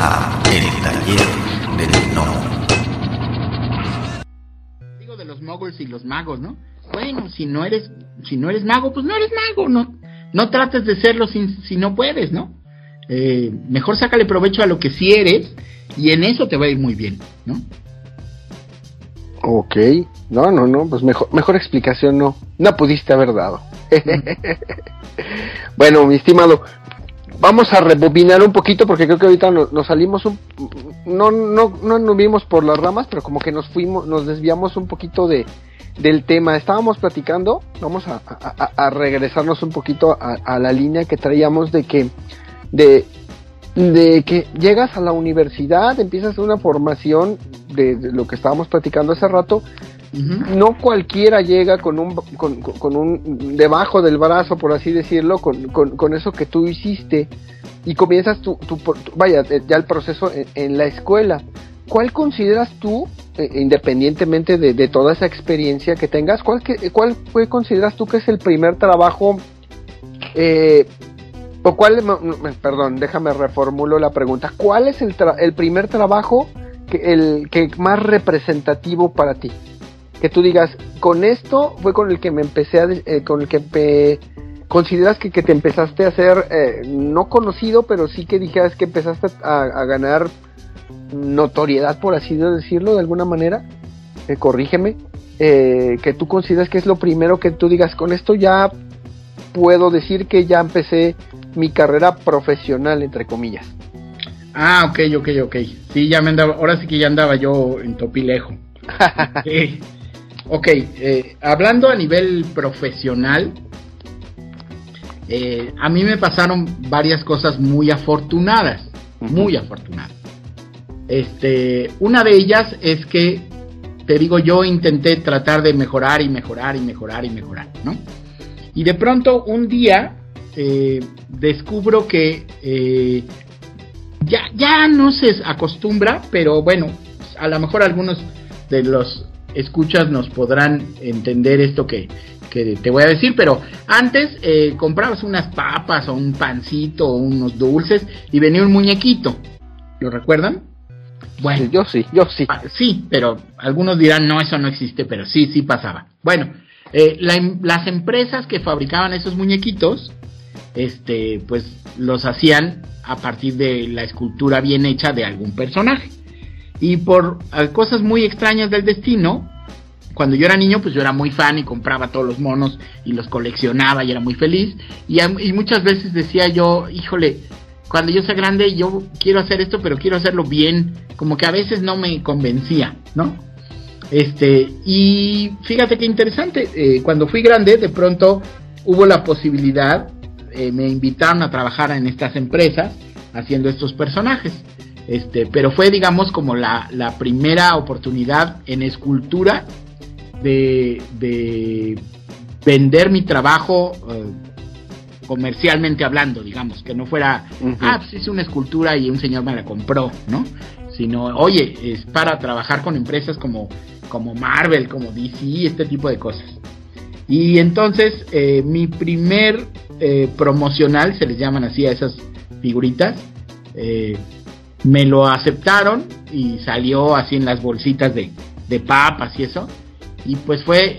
a El Taller del Gnomo. Digo de los moguls y los magos, ¿no? Bueno, si no eres, si no eres mago, pues no eres mago, no, no trates de serlo si, si no puedes, ¿no? Eh, mejor sácale provecho a lo que sí eres y en eso te va a ir muy bien, ¿no? Ok, no, no, no, pues mejor, mejor explicación no, no pudiste haber dado. bueno, mi estimado, vamos a rebobinar un poquito porque creo que ahorita nos, salimos un, no, no, no nos vimos por las ramas, pero como que nos fuimos, nos desviamos un poquito de, del tema. Estábamos platicando, vamos a, a, regresarnos un poquito a, la línea que traíamos de que, de, de que llegas a la universidad, empiezas una formación de, lo que estábamos platicando hace rato, no cualquiera llega con un, con, un, debajo del brazo, por así decirlo, con, con, eso que tú hiciste y comienzas tu, tu, vaya, eh, ya el proceso en, la escuela. ¿Cuál consideras tú, eh, independientemente de, toda esa experiencia que tengas, cuál, que, cuál consideras tú que es el primer trabajo eh, o cuál, perdón, déjame reformulo la pregunta. ¿Cuál es el, el primer trabajo que, el que más representativo para ti? Que tú digas, con esto fue con el que me empecé a, eh, con el que consideras que, que, te empezaste a hacer, eh, no conocido, pero sí que dijeras que empezaste a, ganar notoriedad, por así decirlo, de alguna manera. Eh, corrígeme. que tú consideras que es lo primero que tú digas, con esto ya puedo decir que ya empecé mi carrera profesional, entre comillas. Ah, ok, ok, ok. Sí, ya me andaba, ahora sí que ya andaba yo en topilejo. ok, eh, hablando a nivel profesional, eh, a mí me pasaron varias cosas muy afortunadas, muy afortunadas. Este, una de ellas es que, te digo, yo intenté tratar de mejorar y mejorar y mejorar y mejorar, ¿no? Y de pronto un día eh, descubro que eh, ya, ya no se acostumbra, pero bueno, a lo mejor algunos de los escuchas nos podrán entender esto que, te voy a decir, pero antes eh, comprabas unas papas o un pancito o unos dulces y venía un muñequito. ¿Lo recuerdan? Bueno, yo sí, yo sí. Ah, sí, pero algunos dirán, no, eso no existe, pero sí, sí pasaba. Bueno, eh, em, las empresas que fabricaban esos muñequitos este, pues los hacían a partir de la escultura bien hecha de algún personaje. Y por eh, cosas muy extrañas del destino, cuando yo era niño, pues yo era muy fan y compraba todos los monos y los coleccionaba y era muy feliz. Y, muchas veces decía yo, híjole, cuando yo sea grande yo quiero hacer esto, pero quiero hacerlo bien. Como que a veces no me convencía, ¿no? Este, y fíjate qué interesante, eh, cuando fui grande, de pronto hubo la posibilidad eh, me invitaron a trabajar en estas empresas haciendo estos personajes. Este, pero fue, digamos, como la, primera oportunidad en escultura de, vender mi trabajo eh, comercialmente hablando, digamos, que no fuera, ah, pues hice una escultura y un señor me la compró, ¿no? Sino, oye, es para trabajar con empresas como, como Marvel, como DC, este tipo de cosas. Y entonces, eh, mi primer eh, promocional, se les llaman así a esas figuritas, eh, me lo aceptaron y salió así en las bolsitas de, de papas y eso. Y pues fue,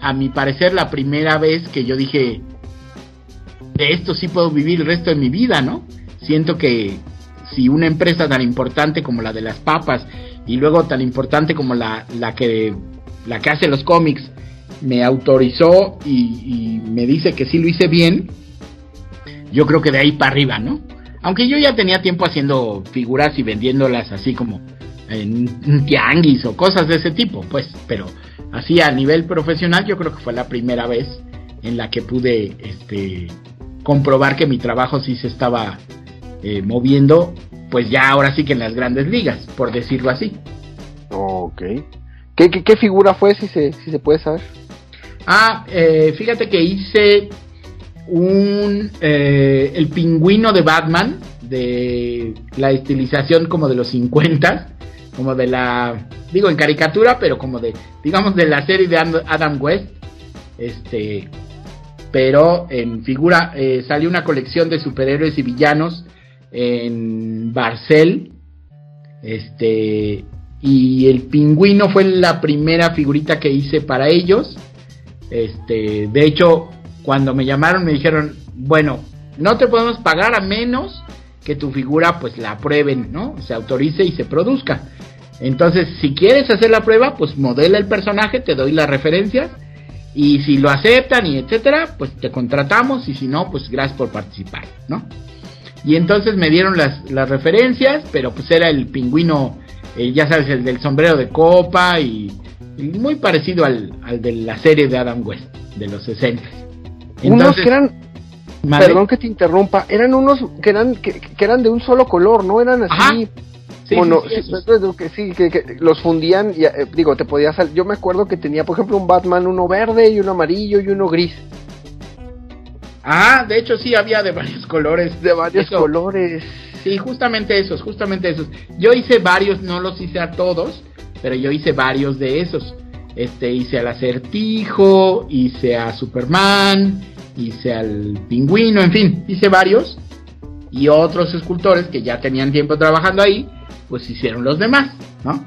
a mi parecer, la primera vez que yo dije, de esto sí puedo vivir el resto de mi vida, ¿no? Siento que si una empresa tan importante como la de las papas y luego tan importante como la, la que la que hace los cómics me autorizó y, me dice que sí lo hice bien, yo creo que de ahí para arriba, ¿no? Aunque yo ya tenía tiempo haciendo figuras y vendiéndolas así como en tianguis o cosas de ese tipo, pues, pero así a nivel profesional yo creo que fue la primera vez en la que pude este, comprobar que mi trabajo sí se estaba eh, moviendo, pues ya ahora sí que en las grandes ligas, por decirlo así. Ok. ¿Qué, qué, figura fue, si se, si se puede saber? Ah, eh, fíjate que hice un eh, el pingüino de Batman de la estilización como de los 50 como de la digo en caricatura pero como de digamos de la serie de Adam West este pero en figura eh, salió una colección de superhéroes y villanos en Barcel, este, y el pingüino fue la primera figurita que hice para ellos. Este, de hecho, cuando me llamaron me dijeron, bueno, no te podemos pagar a menos que tu figura pues la aprueben, ¿no? Se autorice y se produzca. Entonces, si quieres hacer la prueba, pues modela el personaje, te doy las referencias y si lo aceptan y etcétera, pues te contratamos y si no, pues gracias por participar, ¿no? Y entonces me dieron las, las referencias, pero pues era el pingüino, eh, ya sabes, el del sombrero de copa y, muy parecido al, al, de la serie de Adam West, de los 60. Unos que eran, perdón que te interrumpa, eran unos que eran, que, eran de un solo color, ¿no? Eran así... Sí, sí, que, que, los fundían, y, eh, digo, te podías, yo me acuerdo que tenía, por ejemplo, un Batman, uno verde y uno amarillo y uno gris. Ah, de hecho sí había de varios colores. De varios colores. Sí, justamente esos, justamente esos. Yo hice varios, no los hice a todos, pero yo hice varios de esos. Este, hice al acertijo, hice a Superman, hice al pingüino, en fin, hice varios. Y otros escultores que ya tenían tiempo trabajando ahí, pues hicieron los demás, ¿no?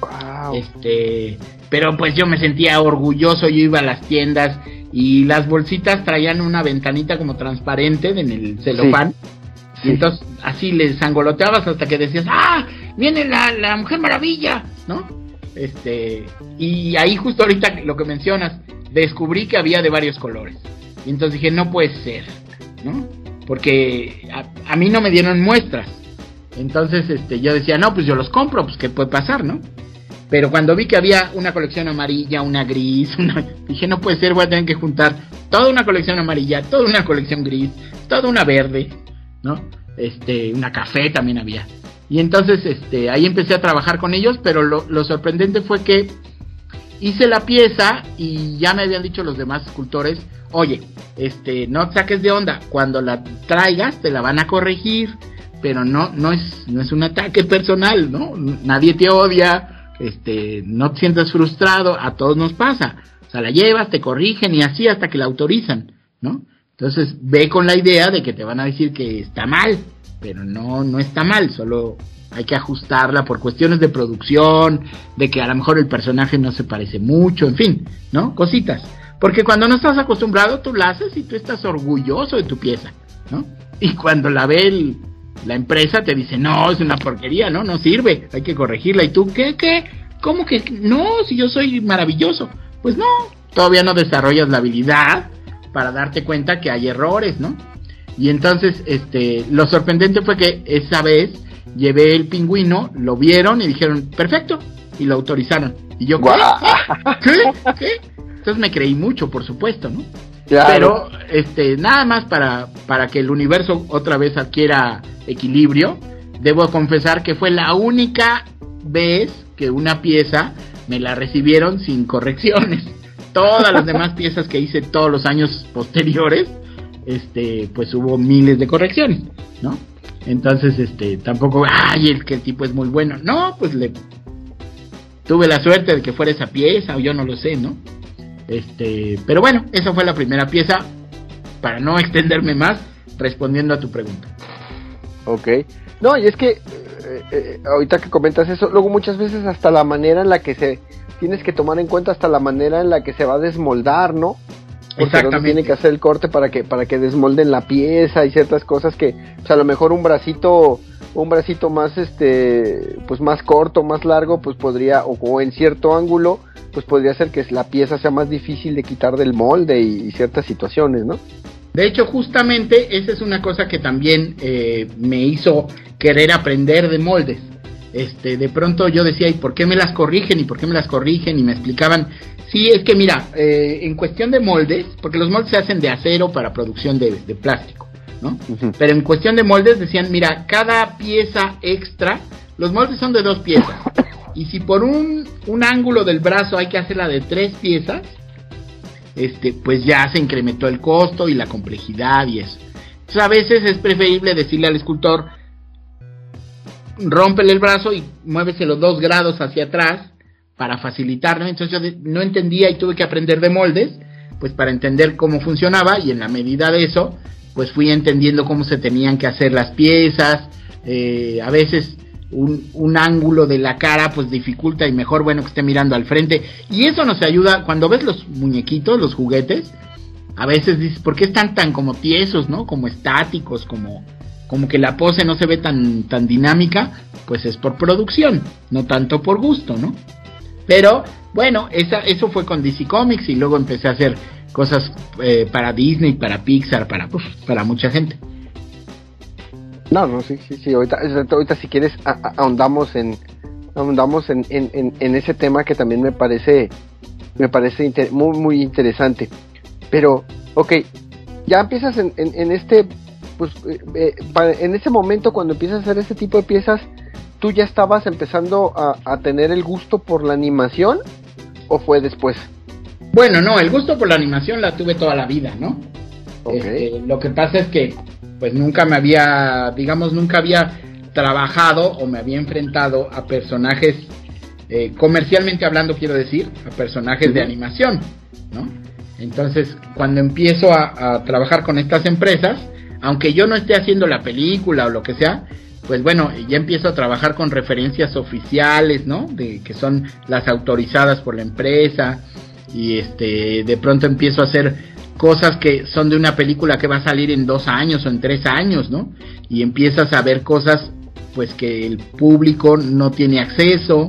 Wow. Este, pero pues yo me sentía orgulloso, yo iba a las tiendas y las bolsitas traían una ventanita como transparente en el celofán. Y entonces así les angoloteabas hasta que decías, ¡ah! Viene la, la Mujer Maravilla, ¿no? Este, y ahí justo ahorita lo que mencionas, descubrí que había de varios colores. Y entonces dije, no puede ser, ¿no? Porque a, a mí no me dieron muestras. Entonces, este, yo decía, no, pues yo los compro, pues qué puede pasar, ¿no? Pero cuando vi que había una colección amarilla, una gris, una... dije, no puede ser, voy a tener que juntar toda una colección amarilla, toda una colección gris, toda una verde, ¿no? Este, una café también había. Y entonces, este, ahí empecé a trabajar con ellos, pero lo, sorprendente fue que hice la pieza y ya me habían dicho los demás escultores, oye, este, no saques de onda, cuando la traigas te la van a corregir, pero no, no es, no es un ataque personal, ¿no? Nadie te odia, este, no te sientas frustrado, a todos nos pasa. O sea, la llevas, te corrigen y así hasta que la autorizan, ¿no? Entonces ve con la idea de que te van a decir que está mal, pero no, no está mal, solo hay que ajustarla por cuestiones de producción, de que a lo mejor el personaje no se parece mucho, en fin, ¿no? Cositas. Porque cuando no estás acostumbrado, tú la haces y tú estás orgulloso de tu pieza, ¿no? Y cuando la ve el, la empresa te dice, no, es una porquería, no, no sirve, hay que corregirla. ¿Y tú qué, qué? ¿Cómo que no? Si yo soy maravilloso. Pues no, todavía no desarrollas la habilidad para darte cuenta que hay errores, ¿no? Y entonces, este, lo sorprendente fue que esa vez llevé el pingüino, lo vieron y dijeron, perfecto, y lo autorizaron. Y yo, ¿qué? ¿Qué? Entonces me creí mucho, por supuesto, ¿no? Pero, este, nada más para, para que el universo otra vez adquiera equilibrio, debo confesar que fue la única vez que una pieza me la recibieron sin correcciones. Todas las demás piezas que hice todos los años posteriores, este, pues hubo miles de correcciones, ¿no? Entonces, este, tampoco, ay, el que el tipo es muy bueno. No, pues le tuve la suerte de que fuera esa pieza, o yo no lo sé, ¿no? Este, pero bueno, esa fue la primera pieza. Para no extenderme más, respondiendo a tu pregunta. Ok. No, y es que eh, eh, ahorita que comentas eso, luego muchas veces hasta la manera en la que se tienes que tomar en cuenta hasta la manera en la que se va a desmoldar, ¿no? Porque Exactamente. tiene que hacer el corte para que para que desmolden la pieza y ciertas cosas que, pues a lo mejor un bracito un bracito más este pues más corto, más largo, pues podría o, en cierto ángulo, pues podría ser que la pieza sea más difícil de quitar del molde y ciertas situaciones, ¿no? De hecho, justamente esa es una cosa que también eh, me hizo querer aprender de moldes. Este, de pronto yo decía, ¿y por qué me las corrigen? ¿Y por qué me las corrigen? Y me explicaban, sí, es que mira, eh, en cuestión de moldes, porque los moldes se hacen de acero para producción de, plástico, ¿no? Pero en cuestión de moldes decían, mira, cada pieza extra, los moldes son de dos piezas. Y si por un, un ángulo del brazo hay que hacerla de tres piezas, este, pues ya se incrementó el costo y la complejidad y eso. Entonces a veces es preferible decirle al escultor, rómpele el brazo y muéveselo dos grados hacia atrás para facilitarlo. Entonces yo no entendía y tuve que aprender de moldes, pues para entender cómo funcionaba y en la medida de eso, pues fui entendiendo cómo se tenían que hacer las piezas, eh, a veces un, un, ángulo de la cara pues dificulta y mejor bueno que esté mirando al frente y eso nos ayuda cuando ves los muñequitos, los juguetes, a veces dices, ¿por qué están tan como tiesos, no? Como estáticos, como como que la pose no se ve tan tan dinámica, pues es por producción, no tanto por gusto, ¿no? Pero bueno, eso fue con DC Comics y luego empecé a hacer cosas eh, para Disney, para Pixar, para, pues, para mucha gente. No, no, sí, sí, sí, ahorita, si quieres ahondamos en ahondamos en, en, ese tema que también me parece me parece muy muy interesante. Pero, ok, ya empiezas en, este pues eh, eh, en ese momento cuando empiezas a hacer este tipo de piezas, tú ya estabas empezando a, a tener el gusto por la animación o fue después? Bueno, no, el gusto por la animación la tuve toda la vida, ¿no? Este, lo que pasa es que, pues nunca me había, digamos, nunca había trabajado o me había enfrentado a personajes, eh, comercialmente hablando, quiero decir, a personajes de animación, ¿no? Entonces, cuando empiezo a, a trabajar con estas empresas, aunque yo no esté haciendo la película o lo que sea, pues bueno, ya empiezo a trabajar con referencias oficiales, ¿no? De que son las autorizadas por la empresa y este de pronto empiezo a hacer cosas que son de una película que va a salir en dos años o en tres años, ¿no? Y empiezas a ver cosas pues que el público no tiene acceso,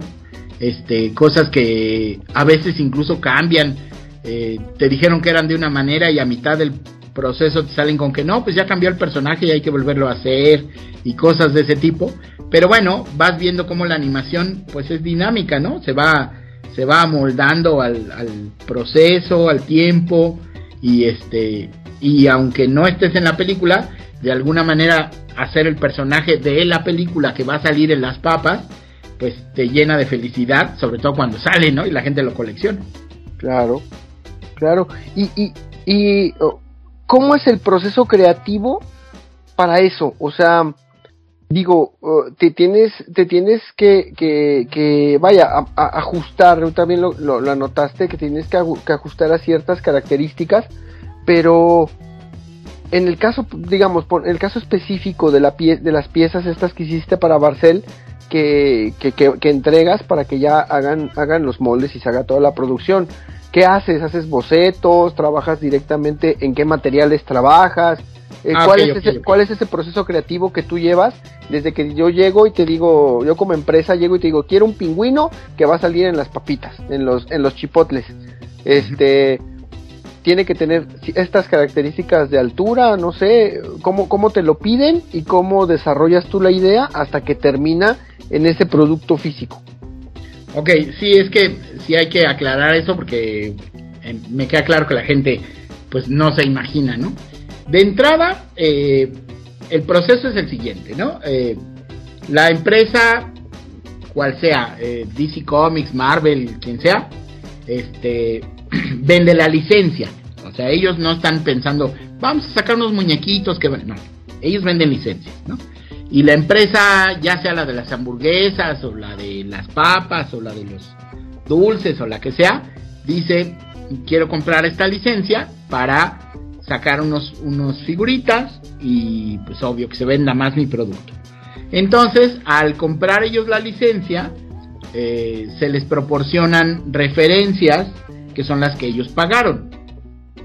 este, cosas que a veces incluso cambian. Eh, te dijeron que eran de una manera y a mitad del proceso te salen con que no, pues ya cambió el personaje y hay que volverlo a hacer y cosas de ese tipo. Pero bueno, vas viendo cómo la animación pues es dinámica, ¿no? Se va, se va amoldando al, al proceso, al tiempo y este y aunque no estés en la película, de alguna manera hacer el personaje de la película que va a salir en las papas, pues te llena de felicidad, sobre todo cuando sale, ¿no? Y la gente lo colecciona. Claro, claro. Y, y, y oh, ¿cómo es el proceso creativo para eso? O sea, digo, uh, te tienes, te tienes que, que, que vaya, a, ajustar, también lo, lo, anotaste, que tienes que, que, ajustar a ciertas características, pero en el caso, digamos, en el caso específico de, la pie, de las piezas estas que hiciste para Barcel, que, que, que, entregas para que ya hagan, hagan los moldes y se haga toda la producción. ¿Qué haces? ¿Haces bocetos? ¿Trabajas directamente en qué materiales trabajas? Eh, ah, ¿cuál, es ese, ¿Cuál es ese proceso creativo que tú llevas desde que yo llego y te digo, yo como empresa llego y te digo, quiero un pingüino que va a salir en las papitas, en los, en los chipotles? Este, tiene que tener estas características de altura, no sé, cómo, cómo te lo piden y cómo desarrollas tú la idea hasta que termina en ese producto físico. Ok, sí, es que sí hay que aclarar eso porque eh, me queda claro que la gente pues no se imagina, ¿no? De entrada, eh, el proceso es el siguiente, ¿no? Eh, la empresa, cual sea, DC Comics, Marvel, quien sea, este, vende la licencia. O sea, ellos no están pensando, vamos a sacar unos muñequitos que... No, ellos venden licencias, ¿no? Y la empresa, ya sea la de las hamburguesas o la de las papas o la de los dulces o la que sea, dice, quiero comprar esta licencia para sacar unos, unos figuritas y pues obvio que se venda más mi producto. Entonces, al comprar ellos la licencia, eh, se les proporcionan referencias que son las que ellos pagaron.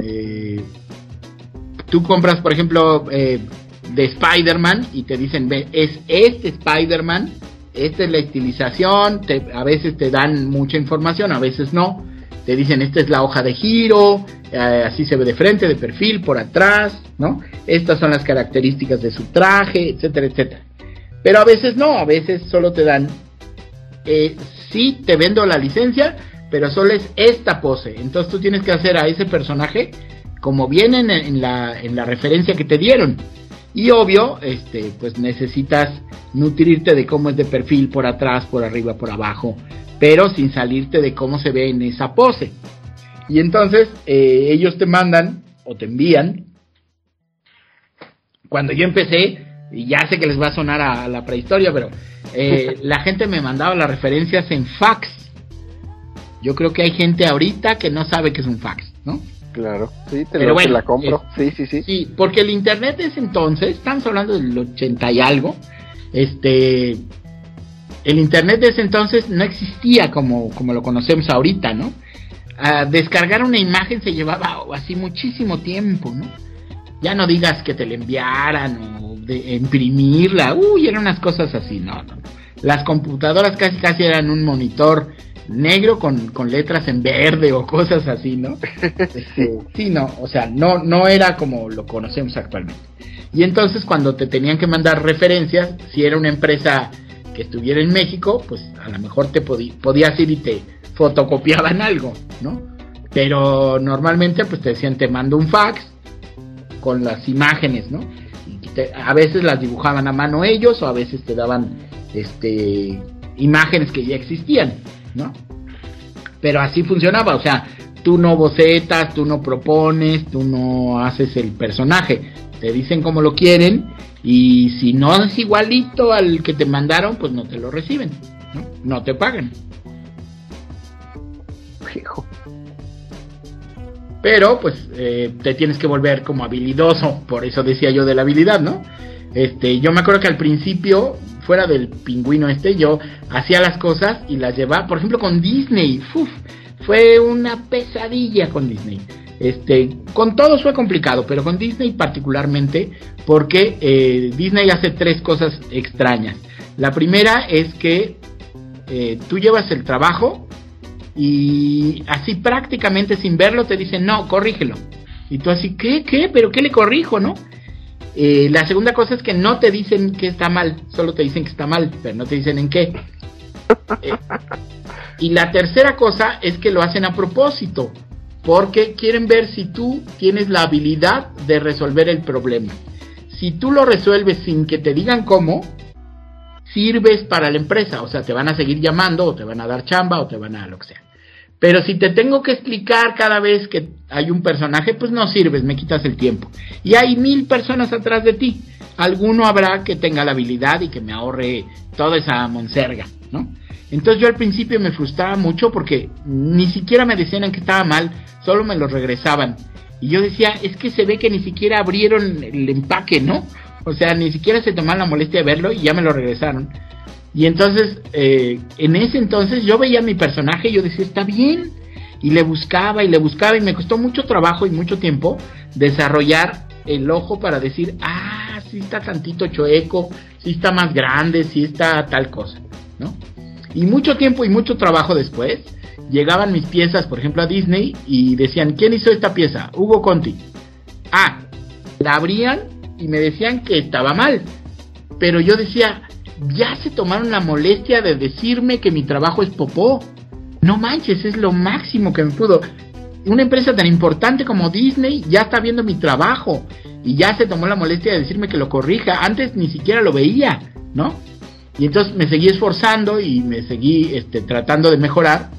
Eh, tú compras, por ejemplo, eh, de Spider-Man y te dicen, ve, es este Spider-Man, esta es la estilización, a veces te dan mucha información, a veces no. Te dicen, esta es la hoja de giro, eh, así se ve de frente, de perfil, por atrás, ¿no? Estas son las características de su traje, etcétera, etcétera. Pero a veces no, a veces solo te dan, eh, sí, te vendo la licencia, pero solo es esta pose. Entonces tú tienes que hacer a ese personaje como viene en, la, en la referencia que te dieron. Y obvio, este, pues necesitas nutrirte de cómo es de perfil por atrás, por arriba, por abajo, pero sin salirte de cómo se ve en esa pose. Y entonces eh, ellos te mandan o te envían. Cuando yo empecé, y ya sé que les va a sonar a, la prehistoria, pero eh, la gente me mandaba las referencias en fax. Yo creo que hay gente ahorita que no sabe que es un fax, ¿no? Claro, sí, te, Pero lo, bueno, te la compro. eh, sí, sí, sí. Sí, porque el internet es entonces, estamos hablando del 80 y algo, este, el internet de ese entonces no existía como, como lo conocemos ahorita, ¿no? A descargar una imagen se llevaba así muchísimo tiempo, ¿no? Ya no digas que te la enviaran o de imprimirla, uy, eran unas cosas así, no, no. Las computadoras casi casi eran un monitor negro con, con letras en verde o cosas así, ¿no? Este, sí, no, o sea, no, no era como lo conocemos actualmente. Y entonces cuando te tenían que mandar referencias, si era una empresa que estuviera en México, pues a lo mejor te podí- podías ir y te fotocopiaban algo, ¿no? Pero normalmente pues te decían te mando un fax con las imágenes, ¿no? Y te- a veces las dibujaban a mano ellos o a veces te daban este imágenes que ya existían, ¿no? Pero así funcionaba, o sea, tú no bocetas, tú no propones, tú no haces el personaje, te dicen cómo lo quieren y si no es igualito al que te mandaron, pues no te lo reciben, ¿no? No te pagan. Hijo. Pero pues eh, te tienes que volver como habilidoso, por eso decía yo de la habilidad, ¿no? Este, yo me acuerdo que al principio, fuera del pingüino este, yo hacía las cosas y las llevaba, por ejemplo, con Disney. Uf, fue una pesadilla con Disney. Este, con todos fue complicado, pero con Disney particularmente, porque eh, Disney hace tres cosas extrañas. La primera es que eh, tú llevas el trabajo y así prácticamente sin verlo te dicen, no, corrígelo. Y tú así, ¿qué? ¿Qué? ¿Pero qué le corrijo, no? Eh, la segunda cosa es que no te dicen que está mal, solo te dicen que está mal, pero no te dicen en qué. Eh, y la tercera cosa es que lo hacen a propósito, porque quieren ver si tú tienes la habilidad de resolver el problema. Si tú lo resuelves sin que te digan cómo, sirves para la empresa, o sea, te van a seguir llamando o te van a dar chamba o te van a lo que sea. Pero si te tengo que explicar cada vez que hay un personaje, pues no sirves, me quitas el tiempo. Y hay mil personas atrás de ti. Alguno habrá que tenga la habilidad y que me ahorre toda esa monserga, ¿no? Entonces yo al principio me frustraba mucho porque ni siquiera me decían que estaba mal, solo me lo regresaban. Y yo decía, es que se ve que ni siquiera abrieron el empaque, ¿no? O sea, ni siquiera se tomaron la molestia de verlo y ya me lo regresaron. Y entonces, eh, en ese entonces yo veía a mi personaje y yo decía, está bien. Y le buscaba y le buscaba y me costó mucho trabajo y mucho tiempo desarrollar el ojo para decir, ah, sí está tantito chueco, sí está más grande, sí está tal cosa, ¿no? Y mucho tiempo y mucho trabajo después, llegaban mis piezas, por ejemplo, a Disney y decían, ¿quién hizo esta pieza? Hugo Conti. Ah, la abrían y me decían que estaba mal. Pero yo decía, ya se tomaron la molestia de decirme que mi trabajo es popó. No manches, es lo máximo que me pudo. Una empresa tan importante como Disney ya está viendo mi trabajo y ya se tomó la molestia de decirme que lo corrija. Antes ni siquiera lo veía, ¿no? Y entonces me seguí esforzando y me seguí este, tratando de mejorar.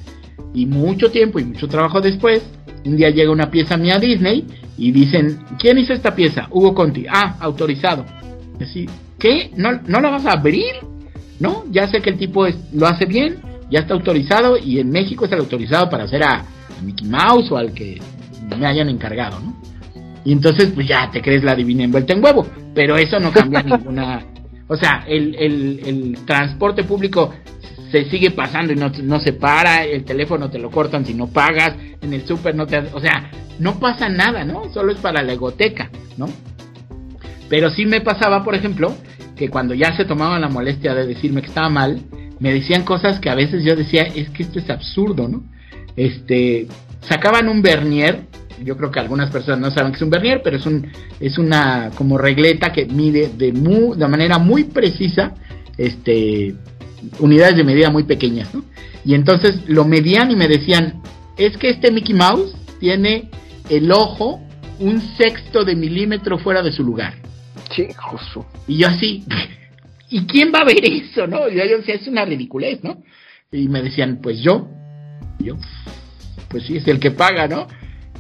Y mucho tiempo y mucho trabajo después, un día llega una pieza mía a Disney y dicen, ¿quién hizo esta pieza? Hugo Conti. Ah, autorizado. Así, ¿qué? ¿No, ¿No la vas a abrir? No, ya sé que el tipo es, lo hace bien, ya está autorizado y en México está autorizado para hacer a, a Mickey Mouse o al que me hayan encargado, ¿no? Y entonces, pues ya te crees la divina envuelta en huevo, pero eso no cambia ninguna. O sea, el, el, el transporte público se sigue pasando y no, no se para, el teléfono te lo cortan si no pagas, en el súper no te... O sea, no pasa nada, ¿no? Solo es para la egoteca, ¿no? Pero sí me pasaba, por ejemplo, que cuando ya se tomaban la molestia de decirme que estaba mal, me decían cosas que a veces yo decía, es que esto es absurdo, ¿no? Este, sacaban un vernier, yo creo que algunas personas no saben que es un vernier, pero es un es una como regleta que mide de muy, de manera muy precisa este unidades de medida muy pequeñas, ¿no? Y entonces lo medían y me decían, es que este Mickey Mouse tiene el ojo un sexto de milímetro fuera de su lugar. Y yo así, ¿y quién va a ver eso, no? Y yo, yo decía, es una ridiculez, ¿no? Y me decían, pues yo, Y yo, pues sí, es el que paga, ¿no?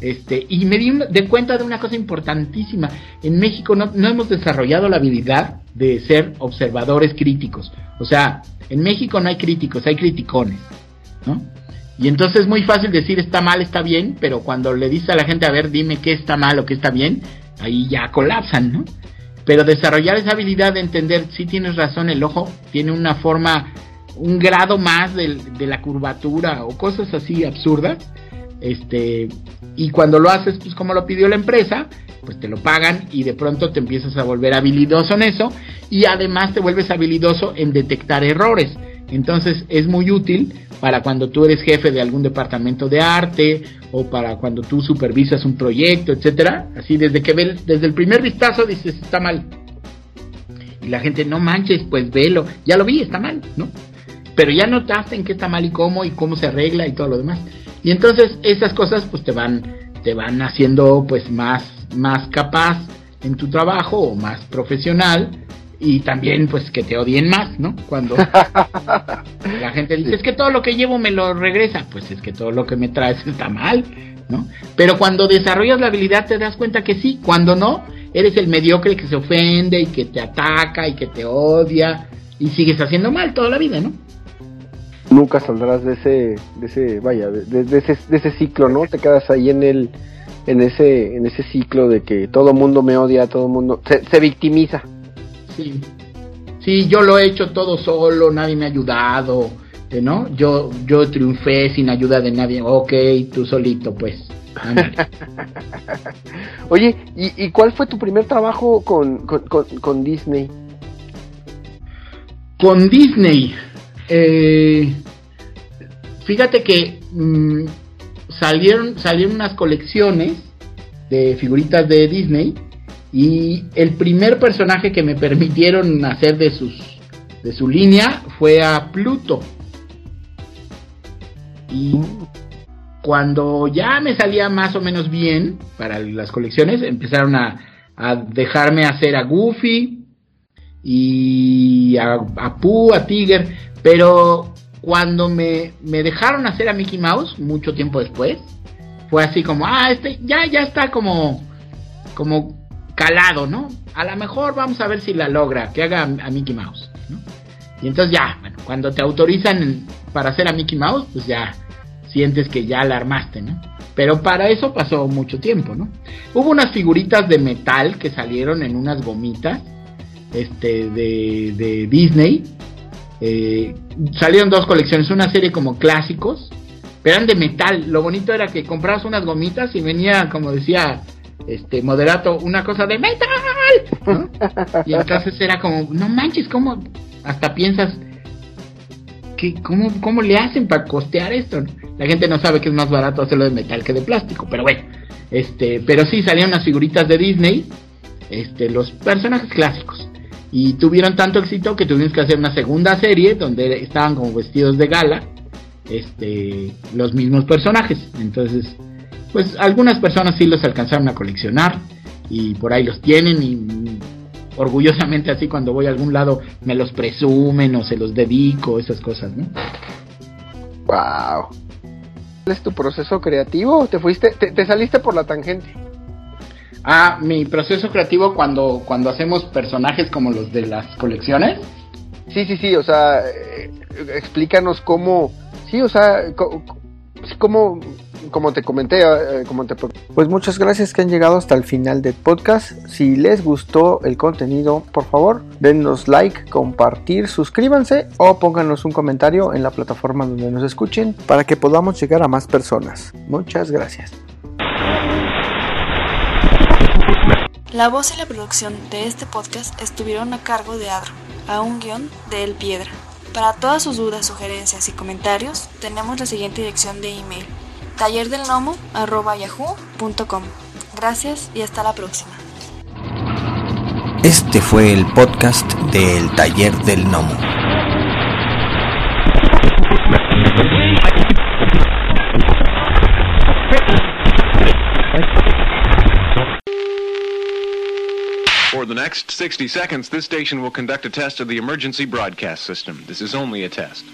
Este, y me di de cuenta de una cosa importantísima. En México no, no hemos desarrollado la habilidad de ser observadores críticos. O sea, en México no hay críticos, hay criticones, ¿no? Y entonces es muy fácil decir está mal, está bien, pero cuando le dice a la gente, a ver, dime qué está mal o qué está bien, ahí ya colapsan, ¿no? Pero desarrollar esa habilidad de entender, si tienes razón, el ojo tiene una forma, un grado más de, de la curvatura o cosas así absurdas, este, y cuando lo haces, pues como lo pidió la empresa, pues te lo pagan y de pronto te empiezas a volver habilidoso en eso y además te vuelves habilidoso en detectar errores. Entonces es muy útil para cuando tú eres jefe de algún departamento de arte o para cuando tú supervisas un proyecto, etcétera. Así desde que ves, desde el primer vistazo dices está mal. Y la gente no manches, pues velo, ya lo vi, está mal, ¿no? Pero ya notaste en qué está mal y cómo y cómo se arregla y todo lo demás. Y entonces esas cosas pues te van te van haciendo pues más más capaz en tu trabajo o más profesional y también pues que te odien más, ¿no? Cuando la gente dice, es que todo lo que llevo me lo regresa, pues es que todo lo que me traes está mal, ¿no? Pero cuando desarrollas la habilidad te das cuenta que sí, cuando no, eres el mediocre que se ofende y que te ataca y que te odia y sigues haciendo mal toda la vida, ¿no? Nunca saldrás de ese, de ese, vaya, de, de ese, de ese ciclo, ¿no? Te quedas ahí en el, en ese, en ese ciclo de que todo mundo me odia, todo mundo se, se victimiza. Sí. Sí, yo lo he hecho todo solo, nadie me ha ayudado, ¿eh, ¿no? Yo, yo triunfé sin ayuda de nadie. Ok, tú solito, pues. Oye, ¿y, ¿y cuál fue tu primer trabajo con, con, con, con Disney? Con Disney, eh, fíjate que mm, salieron, salieron unas colecciones de figuritas de Disney y el primer personaje que me permitieron hacer de sus de su línea fue a Pluto. Y cuando ya me salía más o menos bien para las colecciones, empezaron a, dejarme hacer a Goofy y a, a Pooh, a Tiger, pero cuando me, me dejaron hacer a Mickey Mouse, mucho tiempo después, fue así como, ah, este ya, ya está como, como calado, ¿no? A lo mejor vamos a ver si la logra, que haga a, Mickey Mouse, ¿no? Y entonces ya, bueno, cuando te autorizan para hacer a Mickey Mouse, pues ya sientes que ya la armaste, ¿no? Pero para eso pasó mucho tiempo, ¿no? Hubo unas figuritas de metal que salieron en unas gomitas, este, de, de Disney. Eh, salieron dos colecciones, una serie como clásicos, pero eran de metal. Lo bonito era que comprabas unas gomitas y venía, como decía este moderato, una cosa de metal, ¿no? Y entonces era como, no manches, ¿cómo? Hasta piensas, ¿qué, cómo, ¿cómo le hacen para costear esto? La gente no sabe que es más barato hacerlo de metal que de plástico, pero bueno, este, pero sí salieron las figuritas de Disney, este, los personajes clásicos. Y tuvieron tanto éxito que tuvimos que hacer una segunda serie donde estaban como vestidos de gala, este, los mismos personajes. Entonces, pues algunas personas sí los alcanzaron a coleccionar y por ahí los tienen y orgullosamente así cuando voy a algún lado me los presumen o se los dedico, esas cosas, ¿no? Wow. ¿Cuál es tu proceso creativo? ¿Te fuiste, te, te saliste por la tangente? Ah, mi proceso creativo cuando, cuando hacemos personajes como los de las colecciones. Sí, sí, sí, o sea, eh, explícanos cómo, sí, o sea, cómo, como te comenté, eh, como te... Pues muchas gracias que han llegado hasta el final del podcast. Si les gustó el contenido, por favor, denos like, compartir, suscríbanse o pónganos un comentario en la plataforma donde nos escuchen para que podamos llegar a más personas. Muchas gracias. La voz y la producción de este podcast estuvieron a cargo de Adro, a un guion de El Piedra. Para todas sus dudas, sugerencias y comentarios, tenemos la siguiente dirección de email: tallerdelnomo@yahoo.com. Gracias y hasta la próxima. Este fue el podcast del Taller del Gnomo. For the next 60 seconds, this station will conduct a test of the emergency broadcast system. This is only a test.